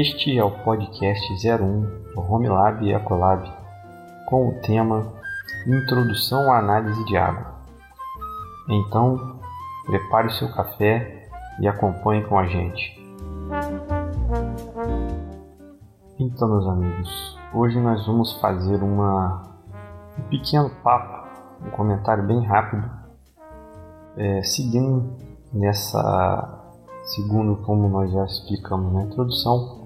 Este é o podcast 01 do HomeLab e Ecolab com o tema Introdução à Análise de Água. Então, prepare o seu café e acompanhe com a gente. Então, meus amigos, hoje nós vamos fazer uma, um pequeno papo, um comentário bem rápido, é, seguindo nessa segundo como nós já explicamos na introdução,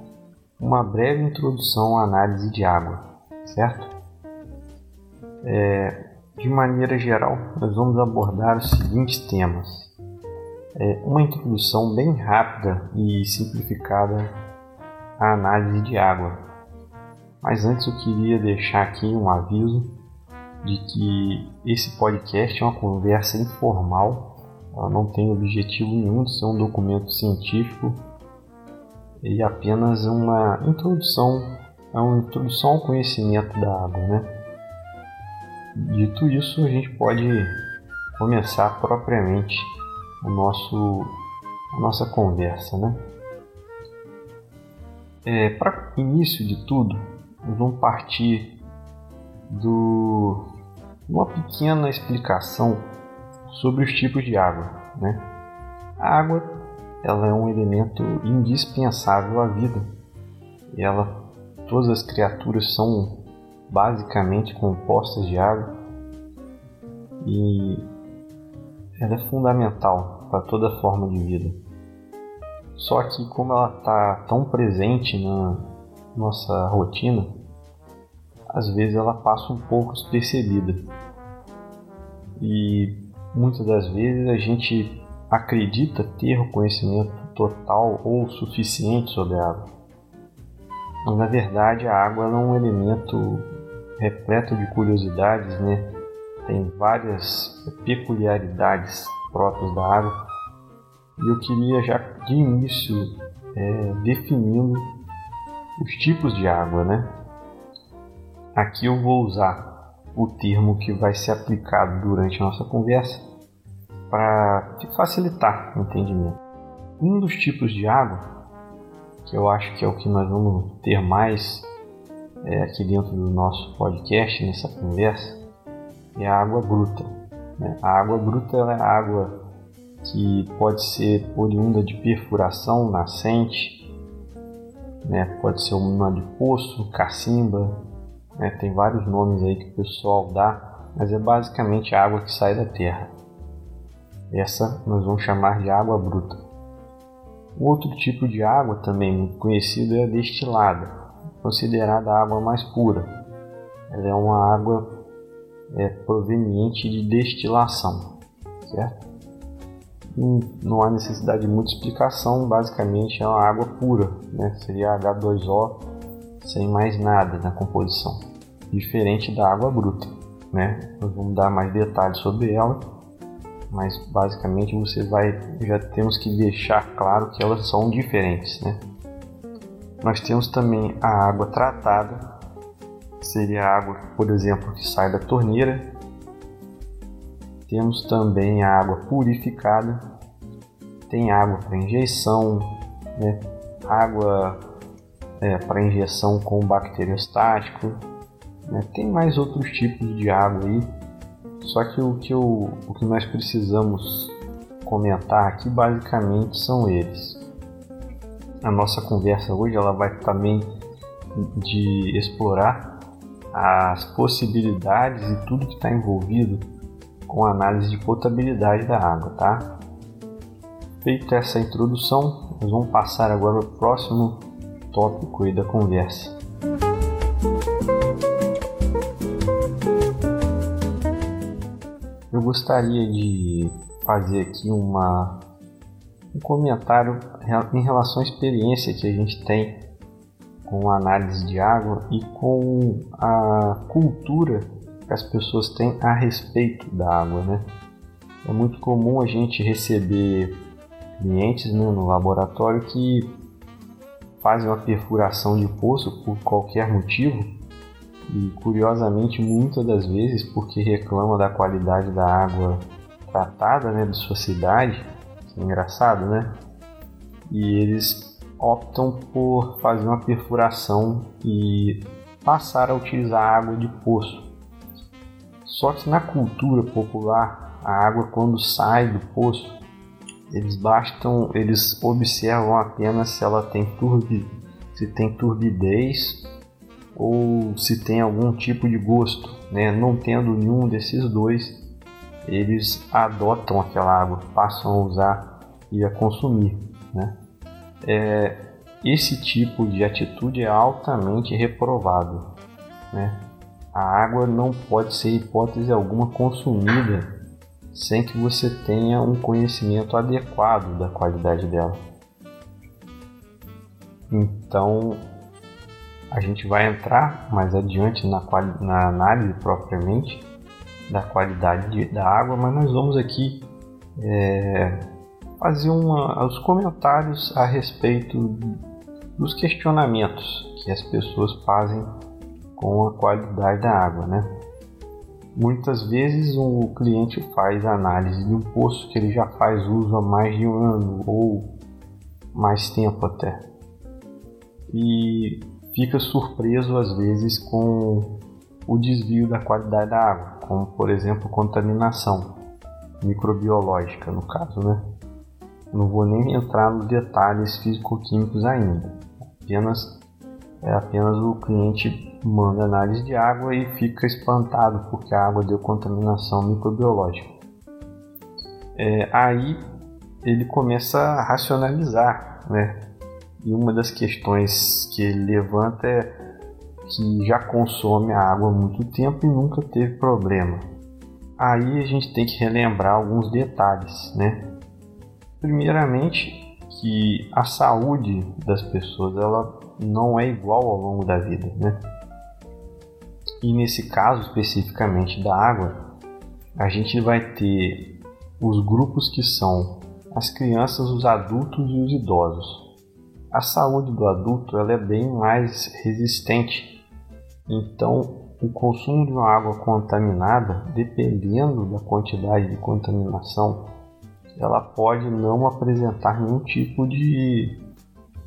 uma breve introdução à análise de água, certo? É, de maneira geral, nós vamos abordar os seguintes temas: é, uma introdução bem rápida e simplificada à análise de água. Mas antes eu queria deixar aqui um aviso de que esse podcast é uma conversa informal ela não tem objetivo nenhum de ser um documento científico e apenas uma introdução, é uma introdução ao conhecimento da água, né? Dito isso, a gente pode começar propriamente o nosso, a nossa conversa, né? É, Para início de tudo, vamos partir do uma pequena explicação sobre os tipos de água. Né? A água ela é um elemento indispensável à vida. E ela, todas as criaturas são basicamente compostas de água e ela é fundamental para toda forma de vida. Só que como ela está tão presente na nossa rotina, às vezes ela passa um pouco despercebida. E muitas das vezes a gente acredita ter o conhecimento total ou suficiente sobre a água. Mas na verdade a água é um elemento repleto de curiosidades, né? Tem várias peculiaridades próprias da água. E eu queria já de início é, definindo os tipos de água, né? Aqui eu vou usar o termo que vai ser aplicado durante a nossa conversa para facilitar o entendimento. Um dos tipos de água, que eu acho que é o que nós vamos ter mais é, aqui dentro do nosso podcast, nessa conversa, é a água bruta. Né? A água bruta é a água que pode ser oriunda de perfuração nascente, né? pode ser uma de poço, cacimba, né? Tem vários nomes aí que o pessoal dá, mas é basicamente a água que sai da terra. Essa nós vamos chamar de água bruta. Um outro tipo de água também muito conhecido é a destilada, considerada a água mais pura. Ela é uma água é, proveniente de destilação, certo? não há necessidade de muita explicação, basicamente é uma água pura, né? seria H2O sem mais nada na composição, diferente da água bruta. Né? Nós vamos dar mais detalhes sobre ela, mas basicamente você vai já temos que deixar claro que elas são diferentes. Né? Nós temos também a água tratada, seria a água, por exemplo, que sai da torneira. Temos também a água purificada, tem água para injeção, né? água é, para injeção com bacteriostático. Né? Tem mais outros tipos de água aí, só que o que, eu, o que nós precisamos comentar aqui basicamente são eles. A nossa conversa hoje ela vai também de explorar as possibilidades e tudo que está envolvido com a análise de potabilidade da água, tá? Feita essa introdução, nós vamos passar agora ao próximo tópico da conversa. Gostaria de fazer aqui uma, um comentário em relação à experiência que a gente tem com a análise de água e com a cultura que as pessoas têm a respeito da água, né? É muito comum a gente receber clientes né, no laboratório que fazem uma perfuração de poço por qualquer motivo e curiosamente muitas das vezes porque reclama da qualidade da água tratada né, de sua cidade, é engraçado, né? E eles optam por fazer uma perfuração e passar a utilizar água de poço. Só que na cultura popular, a água quando sai do poço, eles bastam, eles observam apenas se ela tem se tem turbidez ou se tem algum tipo de gosto, né? Não tendo nenhum desses dois, eles adotam aquela água, passam a usar e a consumir, né? É, esse tipo de atitude é altamente reprovado, né? A água não pode ser hipótese alguma consumida sem que você tenha um conhecimento adequado da qualidade dela. Então, a gente vai entrar mais adiante na, na análise propriamente da qualidade de, da água, mas nós vamos aqui é, fazer uma, os comentários a respeito dos questionamentos que as pessoas fazem com a qualidade da água, né? Muitas vezes o cliente faz análise de um poço que ele já faz uso há mais de um ano ou mais tempo até. E fica surpreso às vezes com o desvio da qualidade da água, como por exemplo contaminação microbiológica no caso, né? Não vou nem entrar nos detalhes físico-químicos ainda. Apenas é apenas o cliente manda análise de água e fica espantado porque a água deu contaminação microbiológica. É, aí ele começa a racionalizar, né? E uma das questões que ele levanta é que já consome a água há muito tempo e nunca teve problema. Aí a gente tem que relembrar alguns detalhes, né? Primeiramente, que a saúde das pessoas ela não é igual ao longo da vida, né? E nesse caso especificamente da água, a gente vai ter os grupos que são as crianças, os adultos e os idosos. A saúde do adulto ela é bem mais resistente, então o consumo de uma água contaminada, dependendo da quantidade de contaminação, ela pode não apresentar nenhum tipo de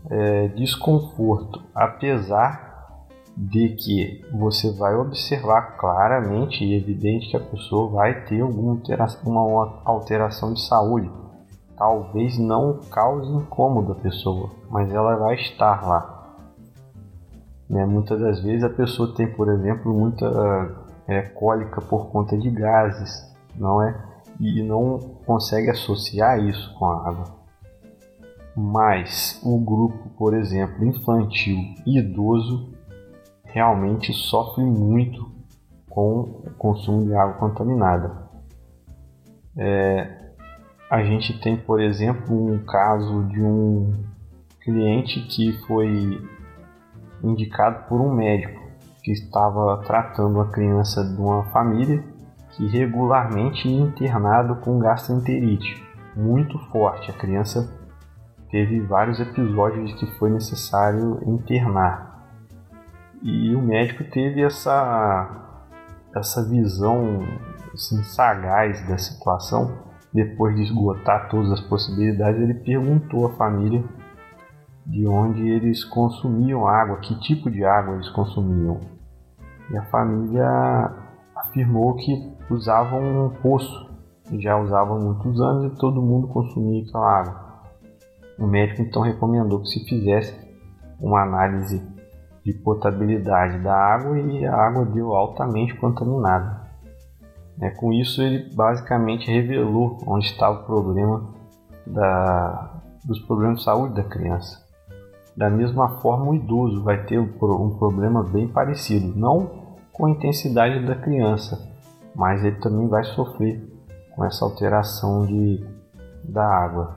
é, desconforto, apesar de que você vai observar claramente e evidente que a pessoa vai ter alguma alteração, uma alteração de saúde. Talvez não cause incômodo a pessoa, mas ela vai estar lá. Né? Muitas das vezes a pessoa tem, por exemplo, muita é, cólica por conta de gases, não é? E não consegue associar isso com a água. Mas o grupo, por exemplo, infantil e idoso realmente sofre muito com o consumo de água contaminada. É, a gente tem, por exemplo, um caso de um cliente que foi indicado por um médico que estava tratando a criança de uma família que regularmente ia internado com gastroenterite muito forte. A criança teve vários episódios que foi necessário internar. E o médico teve essa essa visão assim, sagaz da situação. Depois de esgotar todas as possibilidades, ele perguntou à família de onde eles consumiam água, que tipo de água eles consumiam. E a família afirmou que usavam um poço, já usavam muitos anos e todo mundo consumia aquela água. O médico então recomendou que se fizesse uma análise de potabilidade da água e a água deu altamente contaminada. É, com isso, ele basicamente revelou onde estava o problema da, dos problemas de saúde da criança. Da mesma forma, o idoso vai ter um problema bem parecido, não com a intensidade da criança, mas ele também vai sofrer com essa alteração de, da água.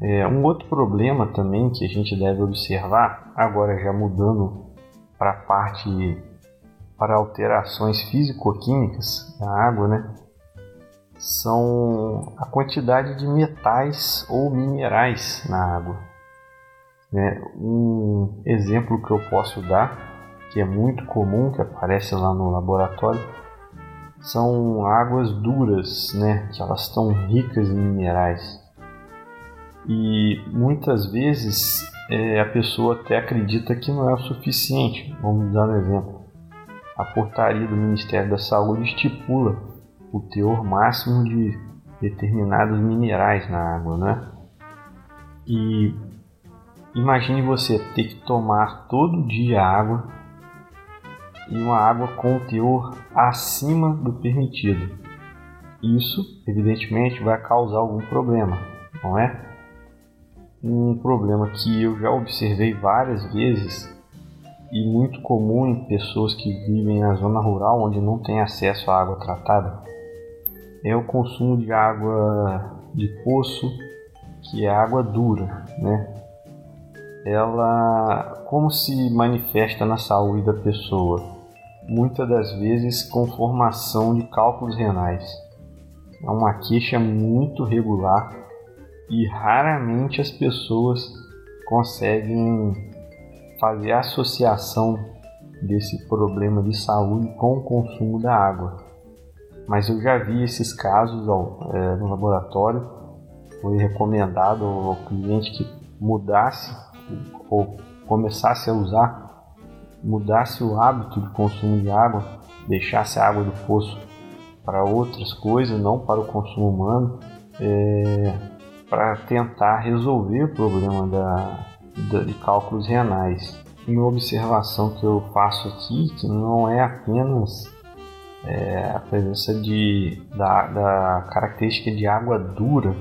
É, um outro problema também que a gente deve observar, agora já mudando para a parte para alterações físico-químicas da água, né? São a quantidade de metais ou minerais na água. Né? Um exemplo que eu posso dar, que é muito comum, que aparece lá no laboratório, são águas duras, né? Que elas estão ricas em minerais. E muitas vezes é, a pessoa até acredita que não é o suficiente. Vamos dar um exemplo. A portaria do Ministério da Saúde estipula o teor máximo de determinados minerais na água, né? E imagine você ter que tomar todo dia água e uma água com teor acima do permitido. Isso, evidentemente, vai causar algum problema, não é? Um problema que eu já observei várias vezes e muito comum em pessoas que vivem na zona rural onde não tem acesso à água tratada é o consumo de água de poço, que é água dura, né? Ela como se manifesta na saúde da pessoa? Muitas das vezes com formação de cálculos renais. É uma queixa muito regular e raramente as pessoas conseguem fazer a associação desse problema de saúde com o consumo da água. Mas eu já vi esses casos ó, é, no laboratório. Foi recomendado ao cliente que mudasse ou começasse a usar, mudasse o hábito de consumo de água, deixasse a água do poço para outras coisas, não para o consumo humano, é, para tentar resolver o problema da, da, de cálculos renais. Uma observação que eu faço aqui que não é apenas é, a presença de, da, da característica de água dura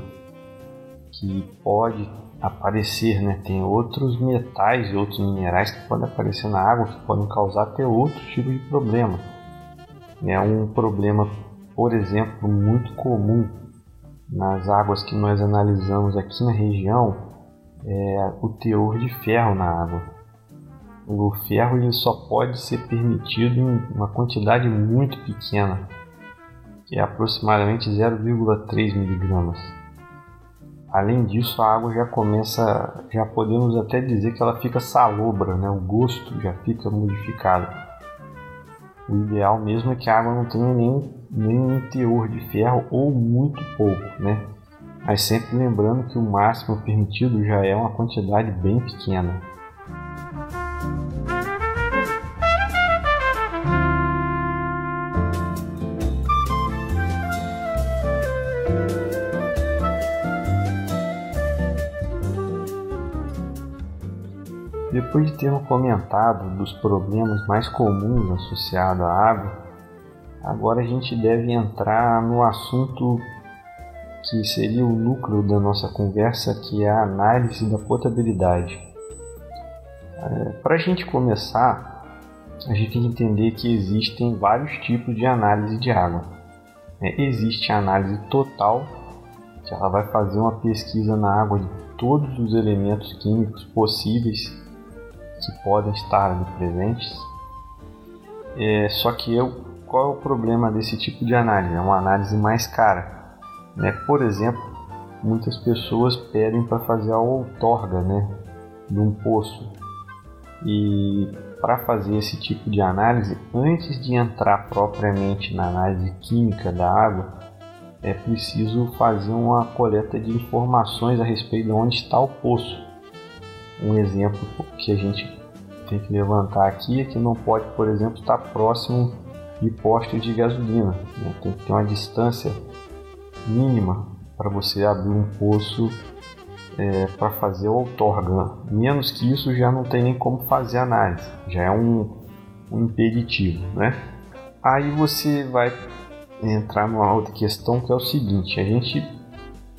que pode aparecer, né? Tem outros metais e outros minerais que podem aparecer na água que podem causar até outro tipo de problema. É um problema, por exemplo, muito comum nas águas que nós analisamos aqui na região é o teor de ferro na água. O ferro ele só pode ser permitido em uma quantidade muito pequena, que é aproximadamente 0,3 miligramas. Além disso, a água já começa, já podemos até dizer que ela fica salobra, né? o gosto já fica modificado. O ideal mesmo é que a água não tenha nem, nenhum teor de ferro ou muito pouco, né? Mas sempre lembrando que o máximo permitido já é uma quantidade bem pequena. Depois de termos comentado dos problemas mais comuns associados à água, agora a gente deve entrar no assunto que seria o núcleo da nossa conversa, que é a análise da potabilidade. É, Para a gente começar, a gente tem que entender que existem vários tipos de análise de água. É, existe a análise total, que ela vai fazer uma pesquisa na água de todos os elementos químicos possíveis que podem estar ali presentes. É, só que eu, qual é o problema desse tipo de análise? É uma análise mais cara. Né? Por exemplo, muitas pessoas pedem para fazer a outorga né, de um poço. E para fazer esse tipo de análise, antes de entrar propriamente na análise química da água, é preciso fazer uma coleta de informações a respeito de onde está o poço um exemplo que a gente tem que levantar aqui é que não pode, por exemplo, estar próximo de postos de gasolina. Né? Tem que ter uma distância mínima para você abrir um poço é, para fazer o outorga. Menos que isso já não tem nem como fazer análise, já é um, um impeditivo. Né? Aí você vai entrar numa outra questão que é o seguinte: a gente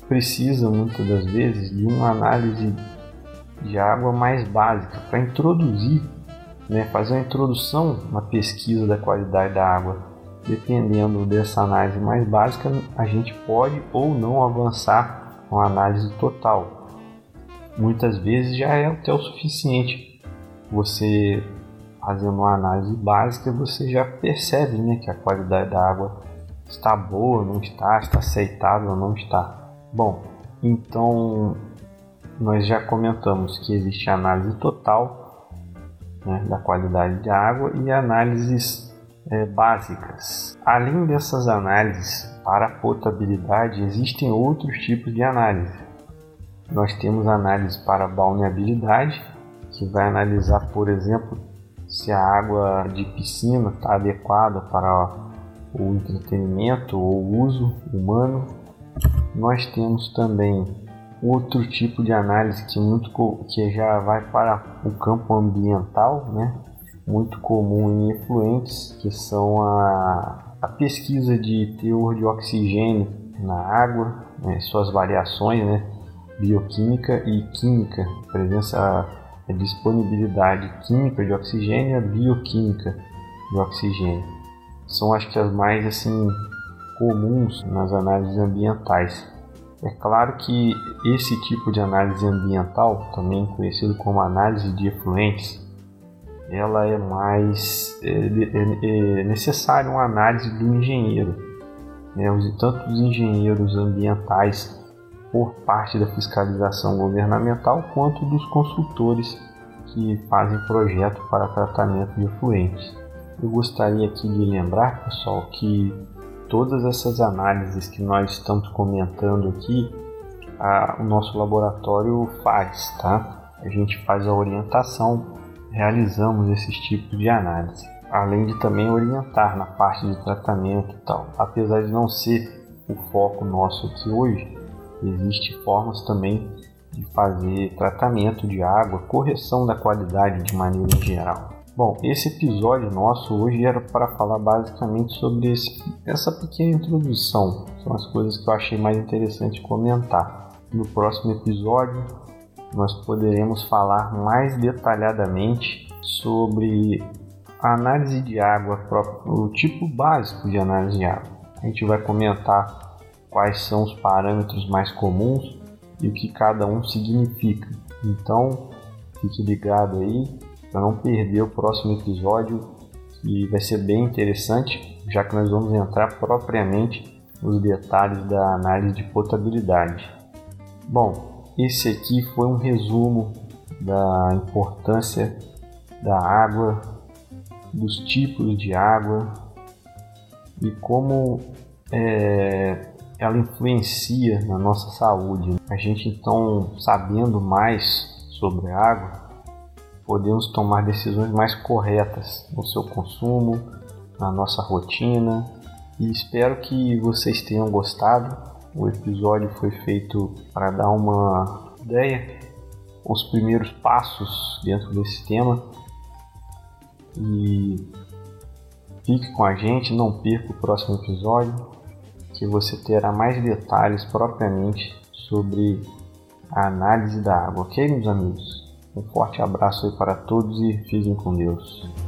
precisa muitas das vezes de uma análise de água mais básica para introduzir, né, fazer uma introdução na pesquisa da qualidade da água. Dependendo dessa análise mais básica, a gente pode ou não avançar com a análise total. Muitas vezes já é até o suficiente. Você fazendo uma análise básica, você já percebe né, que a qualidade da água está boa, não está, está aceitável não está. Bom, então nós já comentamos que existe análise total né, da qualidade da água e análises é, básicas. Além dessas análises para potabilidade, existem outros tipos de análise. Nós temos análise para balneabilidade, que vai analisar, por exemplo, se a água de piscina está adequada para o entretenimento ou uso humano. Nós temos também outro tipo de análise que, muito, que já vai para o campo ambiental, né? Muito comum em efluentes, que são a, a pesquisa de teor de oxigênio na água, né? suas variações, né? bioquímica e química, presença, a disponibilidade química de oxigênio e a bioquímica de oxigênio. São acho que as mais assim comuns nas análises ambientais. É claro que esse tipo de análise ambiental, também conhecido como análise de efluentes, ela é mais é, é, é necessária uma análise do engenheiro, né? tanto os engenheiros ambientais por parte da fiscalização governamental quanto dos consultores que fazem projeto para tratamento de efluentes. Eu gostaria aqui de lembrar, pessoal, que todas essas análises que nós estamos comentando aqui, a, o nosso laboratório faz, tá? A gente faz a orientação, realizamos esses tipos de análise, além de também orientar na parte de tratamento e tal. Apesar de não ser o foco nosso aqui hoje, existem formas também de fazer tratamento de água, correção da qualidade de maneira geral. Bom, esse episódio nosso hoje era para falar basicamente sobre esse, essa pequena introdução. São as coisas que eu achei mais interessante comentar. No próximo episódio, nós poderemos falar mais detalhadamente sobre a análise de água, o tipo básico de análise de água. A gente vai comentar quais são os parâmetros mais comuns e o que cada um significa. Então, fique ligado aí para não perder o próximo episódio, que vai ser bem interessante, já que nós vamos entrar propriamente nos detalhes da análise de potabilidade. Bom, esse aqui foi um resumo da importância da água, dos tipos de água e como é, ela influencia na nossa saúde. A gente então sabendo mais sobre a água, podemos tomar decisões mais corretas no seu consumo, na nossa rotina. E espero que vocês tenham gostado. O episódio foi feito para dar uma ideia, os primeiros passos dentro desse tema. E fique com a gente, não perca o próximo episódio, que você terá mais detalhes propriamente sobre a análise da água, ok, meus amigos? Um forte abraço aí para todos e fiquem com Deus.